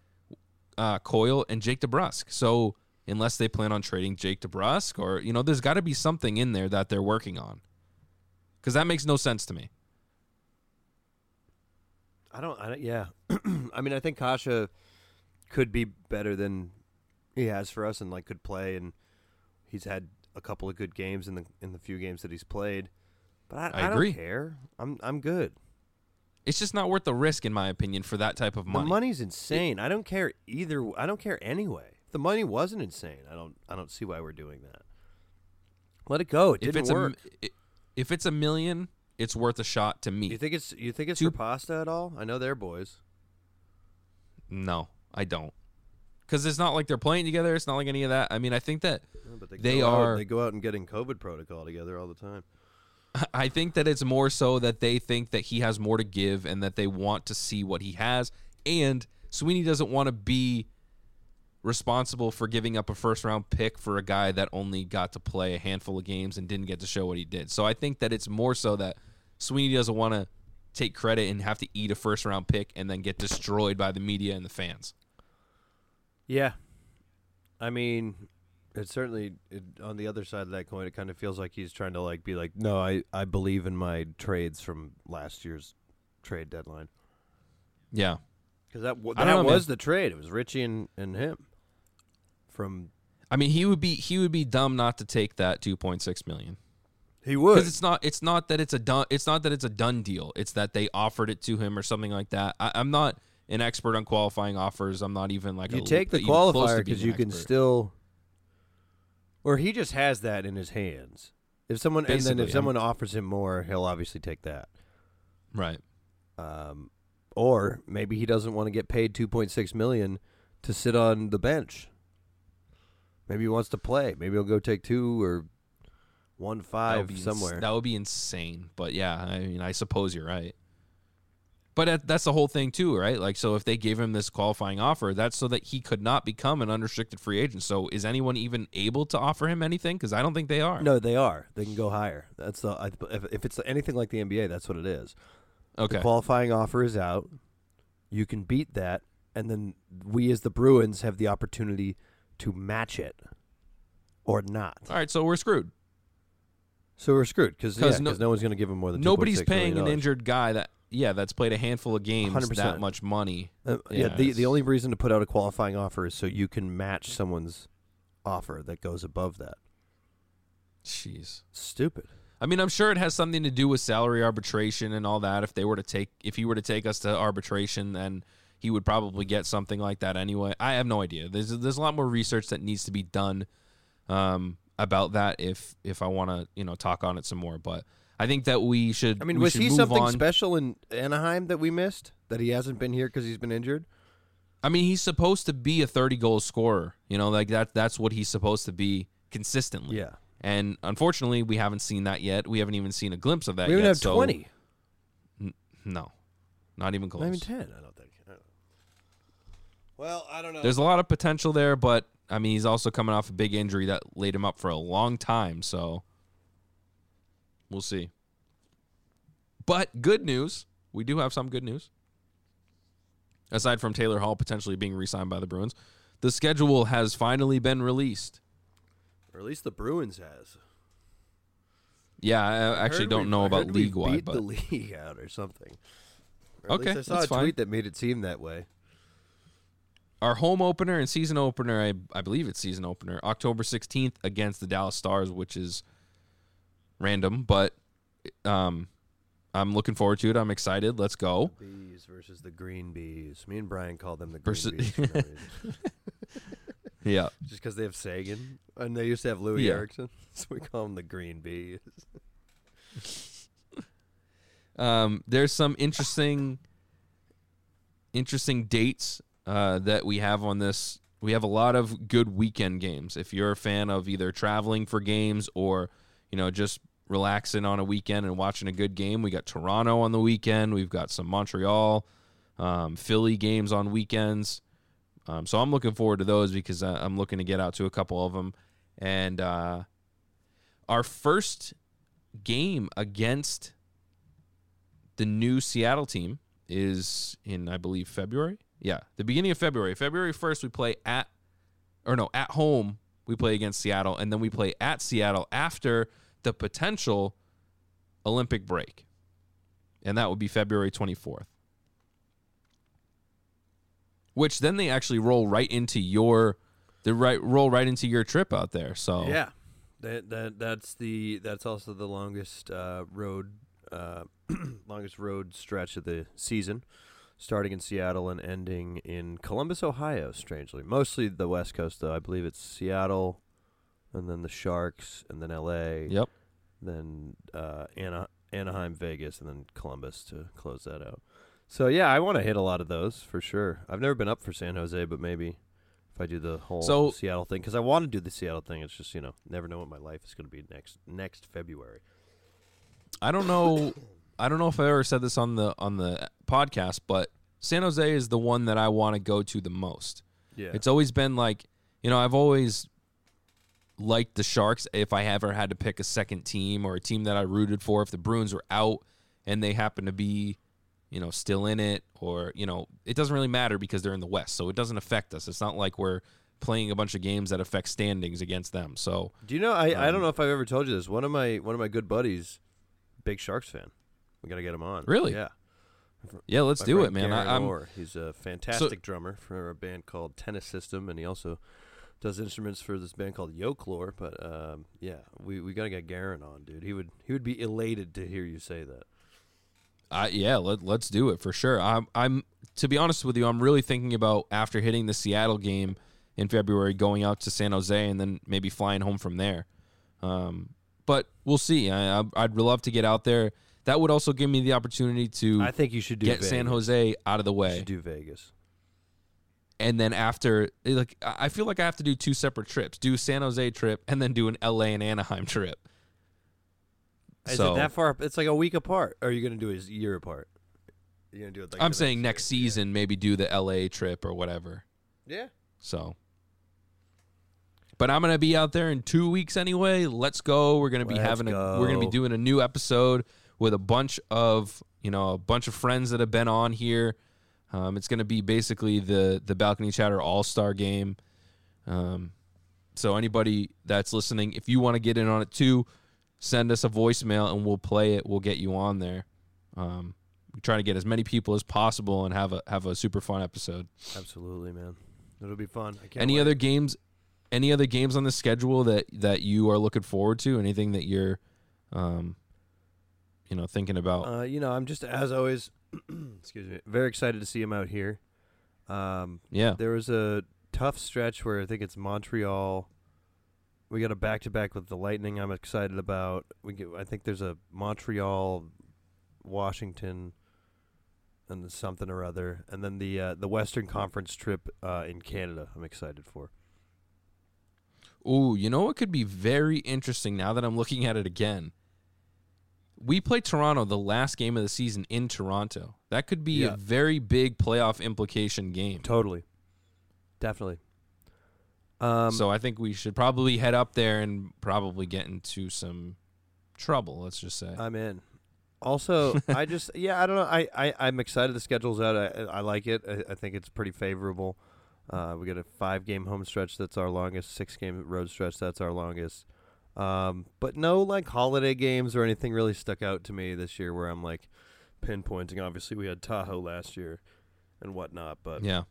S1: uh, Coyle, and Jake DeBrusk. So unless they plan on trading Jake DeBrusk, or you know, there's got to be something in there that they're working on. Because that makes no sense to me.
S2: I don't. I don't yeah. I mean, I think Kase could be better than he has for us, and like could play, and he's had a couple of good games in the in the few games that he's played. But I,
S1: I agree.
S2: don't care. I'm I'm good.
S1: It's just not worth the risk, in my opinion, for that type of money.
S2: The money's insane. I don't care either. I don't care anyway. If the money wasn't insane, I don't. I don't see why we're doing that. Let it go. It
S1: if
S2: didn't
S1: it's
S2: work.
S1: a if it's a million, it's worth a shot to me.
S2: you think it's you think it's
S1: Two-
S2: for pasta at all? I know they're boys.
S1: No, I don't. because it's not like they're playing together. It's not like any of that. I mean, I think that
S2: Yeah, they,
S1: They
S2: go out-
S1: are-
S2: they go out and getting COVID protocol together all the time.
S1: I think that it's more so that they think that he has more to give and that they want to see what he has. And Sweeney doesn't want to be responsible for giving up a first round pick for a guy that only got to play a handful of games and didn't get to show what he did. So I think that it's more so that Sweeney doesn't want to take credit and have to eat a first round pick and then get destroyed by the media and the fans.
S2: Yeah, I mean, it certainly it, on the other side of that coin, it kind of feels like he's trying to like be like, no, I I believe in my trades from last year's trade deadline
S1: Yeah.
S2: because that w-
S1: I don't
S2: that
S1: know,
S2: was the trade. It was Ritchie and, and him from.
S1: I mean, he would be he would be dumb not to take that 2.6 million.
S2: He would.
S1: because it's not it's not that it's a done it's not that it's a done deal it's that they offered it to him or something like that I, i'm not an expert on qualifying offers i'm not even like
S2: you
S1: a,
S2: take the
S1: even close to
S2: qualifier because you can
S1: expert.
S2: still, or he just has that in his hands. If someone and then
S1: Basically,
S2: if
S1: I'm-
S2: someone offers him more, he'll obviously take that.
S1: right
S2: Um, or maybe he doesn't want to get paid two point six million to sit on the bench. Maybe he wants to play. Maybe he'll go take two or one
S1: That
S2: five
S1: ins-
S2: somewhere.
S1: that would be insane but yeah i mean i suppose you're right but that, that's the whole thing too right like so if they gave him this qualifying offer that's so that he could not become an unrestricted free agent so is anyone even able to offer him anything because i don't think they are
S2: no, they are. They can go higher. That's the. If, if it's anything like the NBA, that's what it is.
S1: okay
S2: The qualifying offer is out. You can beat that, and then we as the Bruins have the opportunity to match it or not.
S1: all right so we're screwed
S2: So we're screwed because no,
S1: no-
S2: no one's going to give him more than
S1: nobody's
S2: $2.6
S1: paying an injured guy that yeah that's played a handful of games
S2: 100%.
S1: that much money
S2: Uh, yeah,
S1: Yeah,
S2: the the only reason to put out a qualifying offer is so you can match someone's offer that goes above that.
S1: jeez
S2: Stupid.
S1: I mean, I'm sure it has something to do with salary arbitration and all that. If they were to take, if he were to take us to arbitration, then he would probably get something like that anyway. I have no idea. There's there's a lot more research that needs to be done um, about that. If if I want to, you know, talk on it some more, but I think that we should.
S2: I mean, was he something
S1: on.
S2: special in Anaheim that we missed? That he hasn't been here because he's been injured?
S1: I mean, he's supposed to be a 30 goal scorer. You know, like that. That's what he's supposed to be consistently.
S2: Yeah.
S1: And unfortunately, we haven't seen that yet. We haven't even seen a glimpse of that
S2: we even
S1: yet.
S2: have
S1: so-
S2: 20.
S1: No, not even close.
S2: Not even 10, I don't think. I don't know. Well, I don't know.
S1: There's a lot of potential there, but I mean, he's also coming off a big injury that laid him up for a long time. So we'll see. But good news, we do have some good news. Aside from Taylor Hall potentially being re-signed by the Bruins, the schedule has finally been released.
S2: or at least the Bruins has.
S1: Yeah, I actually
S2: heard
S1: don't
S2: we-
S1: know
S2: I
S1: about league wide, but
S2: the league out or something. Or
S1: Okay,
S2: I saw
S1: that's
S2: a
S1: fine.
S2: tweet that made it seem that way.
S1: Our home opener and season opener, I, I believe it's season opener, October 16th against the Dallas Stars, which is random, but um, I'm looking forward to it. I'm excited. Let's go.
S2: Bees versus the Green Bees. Me and Brian call them the Green
S1: Versus-
S2: Bees. for no reason.
S1: Yeah.
S2: Just because they have Seguin, and they used to have Loui
S1: Yeah.
S2: Eriksson, so we call them the Green Bees.
S1: Um, there's some interesting, interesting dates uh, that we have on this. We have a lot of good weekend games. If you're a fan of either traveling for games or, you know, just relaxing on a weekend and watching a good game, we got Toronto on the weekend. We've got some Montreal, um, Philly games on weekends. Um, so I'm looking forward to those because uh, I'm looking to get out to a couple of them. And uh, our first game against the new Seattle team is in, I believe, February. Yeah, the beginning of February. February 1st, we play at, or no, at home, we play against Seattle, and then we play at Seattle after the potential Olympic break. And that would be February 24th. Which then they actually roll right into your, they right roll right into your trip out there. So
S2: Yeah, that that that's the that's also the longest uh, road uh, longest road stretch of the season, starting in Seattle and ending in Columbus, Ohio. Strangely, mostly the West Coast though. I believe it's Seattle, and then the Sharks, and then L.A.
S1: Yep.
S2: Then uh, Ana- Anaheim, Vegas, and then Columbus to close that out. So yeah, I want to hit a lot of those for sure. I've never been up for San Jose, but maybe if I do the whole
S1: So-
S2: Seattle thing because I want to do the Seattle thing. It's just you know never know what my life is going to be next next February.
S1: I don't know. I don't know if I ever said this on the on the podcast, but San Jose is the one that I want to go to the most.
S2: Yeah,
S1: It's always been like, you know, I've always liked the Sharks if I ever had to pick a second team or a team that I rooted for. If the Bruins were out and they happen to be, you know, still in it, or, you know, it doesn't really matter because they're in the West. So it doesn't affect us. It's not like we're playing a bunch of games that affect standings against them. So
S2: Do you know? I, I
S1: Um,
S2: don't know if I've ever told you this. One of my one of my good buddies, big Sharks fan. We gotta get him on.
S1: Really?
S2: Yeah.
S1: Yeah, let's do it, man. I, I'm
S2: Orr. He's a fantastic drummer for a band called Tennis System, and he also does instruments for this band called Yoklore. But um, yeah, we, we gotta get Garen on, dude. He would he would be elated to hear you say that.
S1: I, yeah, let, let's do it for sure. I'm, I'm to be honest with you, I'm really thinking about after hitting the Seattle game in February, going out to San Jose and then maybe flying home from there. Um, but we'll see. I, I, I'd love to get out there. That would also give me the opportunity to
S2: I think you should do
S1: get
S2: Vegas.
S1: San Jose out of the
S2: You
S1: way,
S2: should do Vegas.
S1: and then after, like, I feel like I have to do two separate trips: do San Jose trip and then do an LA and Anaheim trip.
S2: Is
S1: so
S2: it that far? It's like a week apart. Or are you gonna do it a year apart? You're gonna do it. Like
S1: I'm saying next
S2: year? Yeah.
S1: season, maybe do the LA trip or whatever.
S2: Yeah.
S1: So, but I'm gonna be out there in two weeks anyway. Let's go. We're gonna be
S2: Let's
S1: having a we're gonna be doing a new episode with a bunch of you know a bunch of friends that have been on here. Um, it's gonna be basically the the balcony chatter all star game. Um, so anybody that's listening, if you want to get in on it too, send us a voicemail and we'll play it. We'll get you on there. Um, we try to get as many people as possible and have a have a super fun episode.
S2: Absolutely, man. It'll be fun. I can't
S1: any
S2: wait.
S1: other games any other games on the schedule that that you are looking forward to anything that you're um you know thinking about
S2: Uh, you know, I'm just as always. excuse me. Very excited to see him out here. Um,
S1: yeah
S2: there was a tough stretch where I think it's Montreal. We got a back to back with the Lightning. I'm excited about. We get, I think there's a Montreal, Washington, and something or other, and then the uh, the Western Conference trip uh, in Canada. I'm excited for.
S1: Ooh, you know what could be very interesting now that I'm looking at it again. We play Toronto the last game of the season in Toronto. That could be
S2: Yeah.
S1: a very big playoff implication game.
S2: Totally, definitely. Um,
S1: so I think we should probably head up there and probably get into some trouble, let's just say.
S2: I'm in. Also, I just yeah, I don't know. I, I I'm excited. The schedule's out. I I like it. I, I think it's pretty favorable. Uh, we got a five game home stretch. That's our longest. Six game road stretch. That's our longest. Um, but no like holiday games or anything really stuck out to me this year where I'm like pinpointing. Obviously, we had Tahoe last year and whatnot, but
S1: yeah.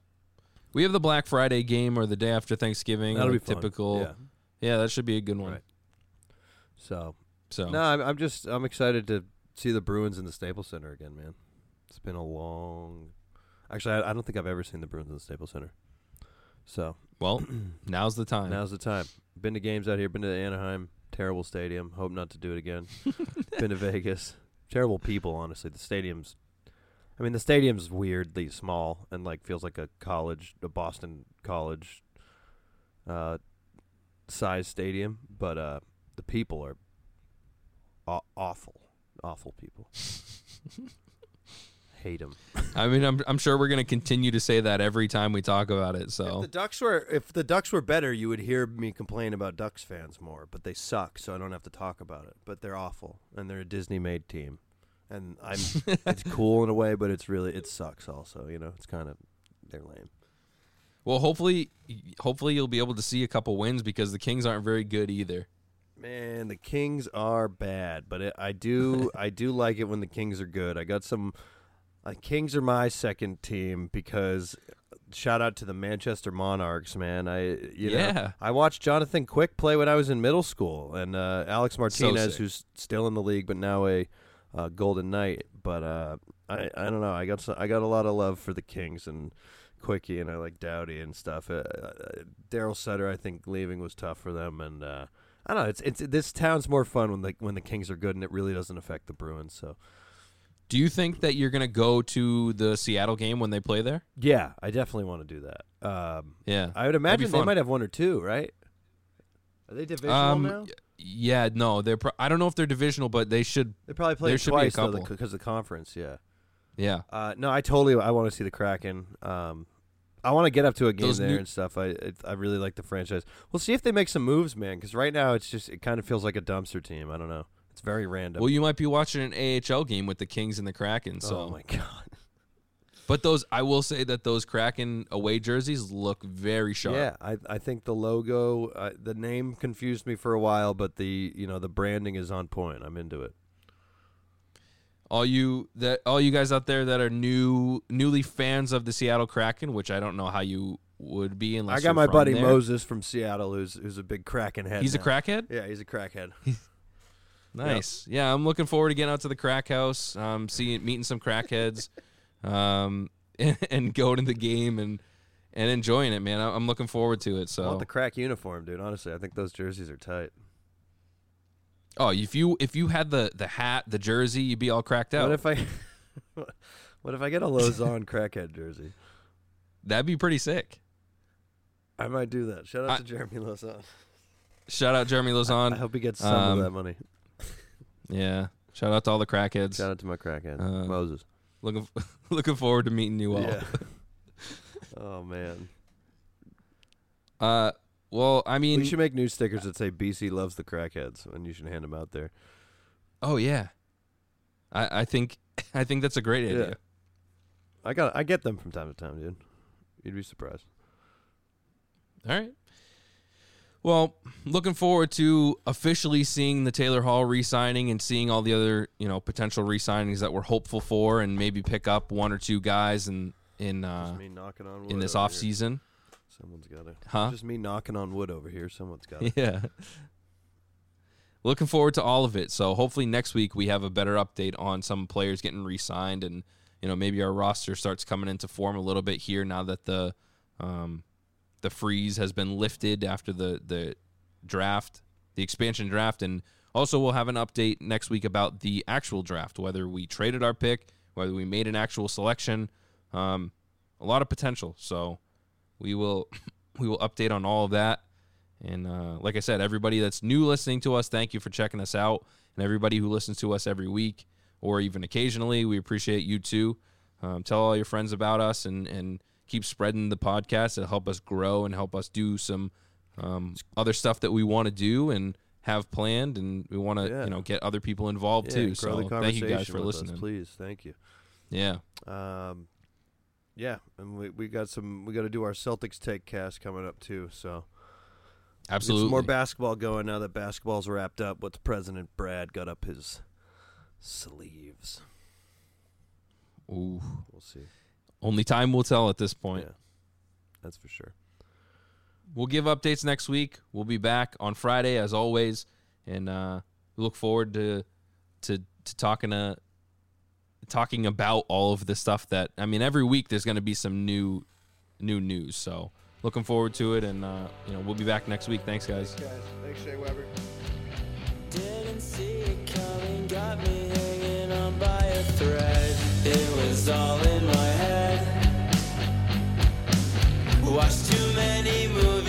S1: We have the Black Friday game or the day after Thanksgiving.
S2: that'll be fun.
S1: typical.
S2: Yeah.
S1: Yeah, that should be a good one.
S2: Right. So
S1: So
S2: no, I'm, I'm just I'm excited to see the Bruins in the Staples Center again, man. It's been a long. Actually, I, I don't think I've ever seen the Bruins in the Staples Center. So
S1: well, now's the time.
S2: now's the time. Been to games out here. Been to Anaheim. Terrible stadium. Hope not to do it again. been to Vegas. Terrible people, honestly. The stadium's. I mean, the stadium's weirdly small and like feels like a college, a Boston college, uh, size stadium. But uh, the people are aw- awful, awful people. Hate them.
S1: I mean, I'm I'm sure we're gonna continue to say that every time we talk about it.
S2: If
S1: So
S2: the Ducks were if the Ducks were better, you would hear me complain about Ducks fans more. But they suck, so I don't have to talk about it. But they're awful, and they're a Disney-made team, and I'm it's cool in a way, but it's really it sucks also. You know, it's kind of they're lame.
S1: well, hopefully, hopefully you'll be able to see a couple wins because the Kings aren't very good either.
S2: Man, the Kings are bad, but it, I do I do like it when the Kings are good. I got some. Uh, Kings are my second team because shout out to the Manchester Monarchs, man. I you know,
S1: Yeah.
S2: I watched Jonathan Quick play when I was in middle school, and uh, Alex Martinez,
S1: sick.
S2: who's still in the league but now a uh, Golden Knight. But uh, I I don't know. I got some, I got a lot of love for the Kings and Quickie, and I like Doughty and stuff. Uh, uh, Darryl Sutter, I think leaving was tough for them, and uh, I don't know. It's it's this town's more fun when the when the Kings are good, and it really doesn't affect the Bruins. So
S1: Do you think that you're gonna go to the Seattle game when they play there?
S2: Yeah, I definitely want to do that. Um,
S1: Yeah.
S2: I would imagine they might have one or two, right? Are they divisional
S1: Um,
S2: now?
S1: Yeah, no, they're. Pro- I don't know if they're divisional, but they should.
S2: They probably play
S1: there should be a
S2: twice because of the conference. Yeah.
S1: Yeah,
S2: Uh, no, I totally. I want to see the Kraken. Um, I want to get up to a game
S1: Those
S2: there
S1: new-
S2: and stuff. I it, I really like the franchise. We'll see if they make some moves, man. Because right now it's just it kind of feels like a dumpster team. I don't know. It's very random.
S1: Well, you might be watching an AHL game with the Kings and the Kraken. So,
S2: oh my god.
S1: but those, I will say that those Kraken away jerseys look very sharp.
S2: Yeah, I I think the logo, uh, the name confused me for a while, but the you know the branding is on point. I'm into it.
S1: All you that, all you guys out there that are new, newly fans of the Seattle Kraken, which I don't know how you would be unless
S2: I got my buddy
S1: there.
S2: Moses from Seattle, who's who's a big Kraken head.
S1: He's a
S2: now.
S1: crackhead.
S2: Yeah, he's a crackhead.
S1: Nice. Yeah, I'm looking forward to getting out to the crack house, um, seeing, meeting some crackheads, um, and, and going to the game and and enjoying it, man. I- I'm looking forward to it.
S2: I want
S1: So,
S2: the crack uniform, dude. Honestly, I think those jerseys are tight.
S1: oh, if you if you had the the hat, the jersey, you'd be all cracked out.
S2: What if I, what if I get a Lauzon crackhead jersey?
S1: That'd be pretty sick.
S2: I might do that. Shout out
S1: I-
S2: to Jeremy Lauzon.
S1: Shout out Jeremy
S2: I
S1: Lauzon.
S2: hope he gets some
S1: um,
S2: of that money.
S1: Yeah. Shout out to all the crackheads.
S2: Shout out to my crackhead
S1: uh,
S2: Moses.
S1: Looking looking forward to meeting you all.
S2: Yeah. oh man,
S1: Uh, well, I mean,
S2: we should make new stickers that say BC loves the crackheads, and you should hand them out there.
S1: oh yeah. I I think I think that's a great
S2: Yeah.
S1: idea.
S2: I got I get them from time to time, dude. You'd be surprised.
S1: All right. Well, looking forward to officially seeing the Taylor Hall re-signing and seeing all the other, you know, potential re-signings that we're hopeful for, and maybe pick up one or two guys in in uh,
S2: me knocking on wood
S1: in this off
S2: here.
S1: season,
S2: Someone's got to.
S1: huh?
S2: Just me knocking on wood over here. Someone's got to.
S1: Yeah. Looking forward to all of it. So hopefully next week we have a better update on some players getting re-signed, and you know maybe our roster starts coming into form a little bit here now that the um, the freeze has been lifted after the the draft, the expansion draft, and also we'll have an update next week about the actual draft, whether we traded our pick, whether we made an actual selection. Um, a lot of potential. So we will we will update on all of that. And uh, like I said, everybody that's new listening to us, thank you for checking us out. And everybody who listens to us every week or even occasionally, we appreciate you too. Um, tell all your friends about us and, and keep spreading the podcast. It'll help us grow and help us do some um, other stuff that we want to do and have planned. And we want to
S2: Yeah.
S1: you know get other people involved
S2: Yeah,
S1: too. So thank you guys for
S2: with us,
S1: listening.
S2: please. Thank you.
S1: Yeah.
S2: Um, yeah, and we we got some. We got to do our Celtics take cast coming up too. So
S1: Absolutely.
S2: some more basketball going now that basketball's wrapped up. What's President Brad got up his sleeves?
S1: Ooh.
S2: We'll see.
S1: Only time will tell at this point.
S2: Yeah, that's for sure.
S1: We'll give updates next week. We'll be back on Friday as always, and uh, we look forward to to to talking to talking about all of the stuff that I mean. Every week there's going to be some new new news. So looking forward to it, and uh, you know we'll be back next week. Thanks, guys.
S2: guys. Thanks, Shea Weber.
S3: Didn't see it coming, got me hanging on by a thread. It was all in my head. Watched too many movies.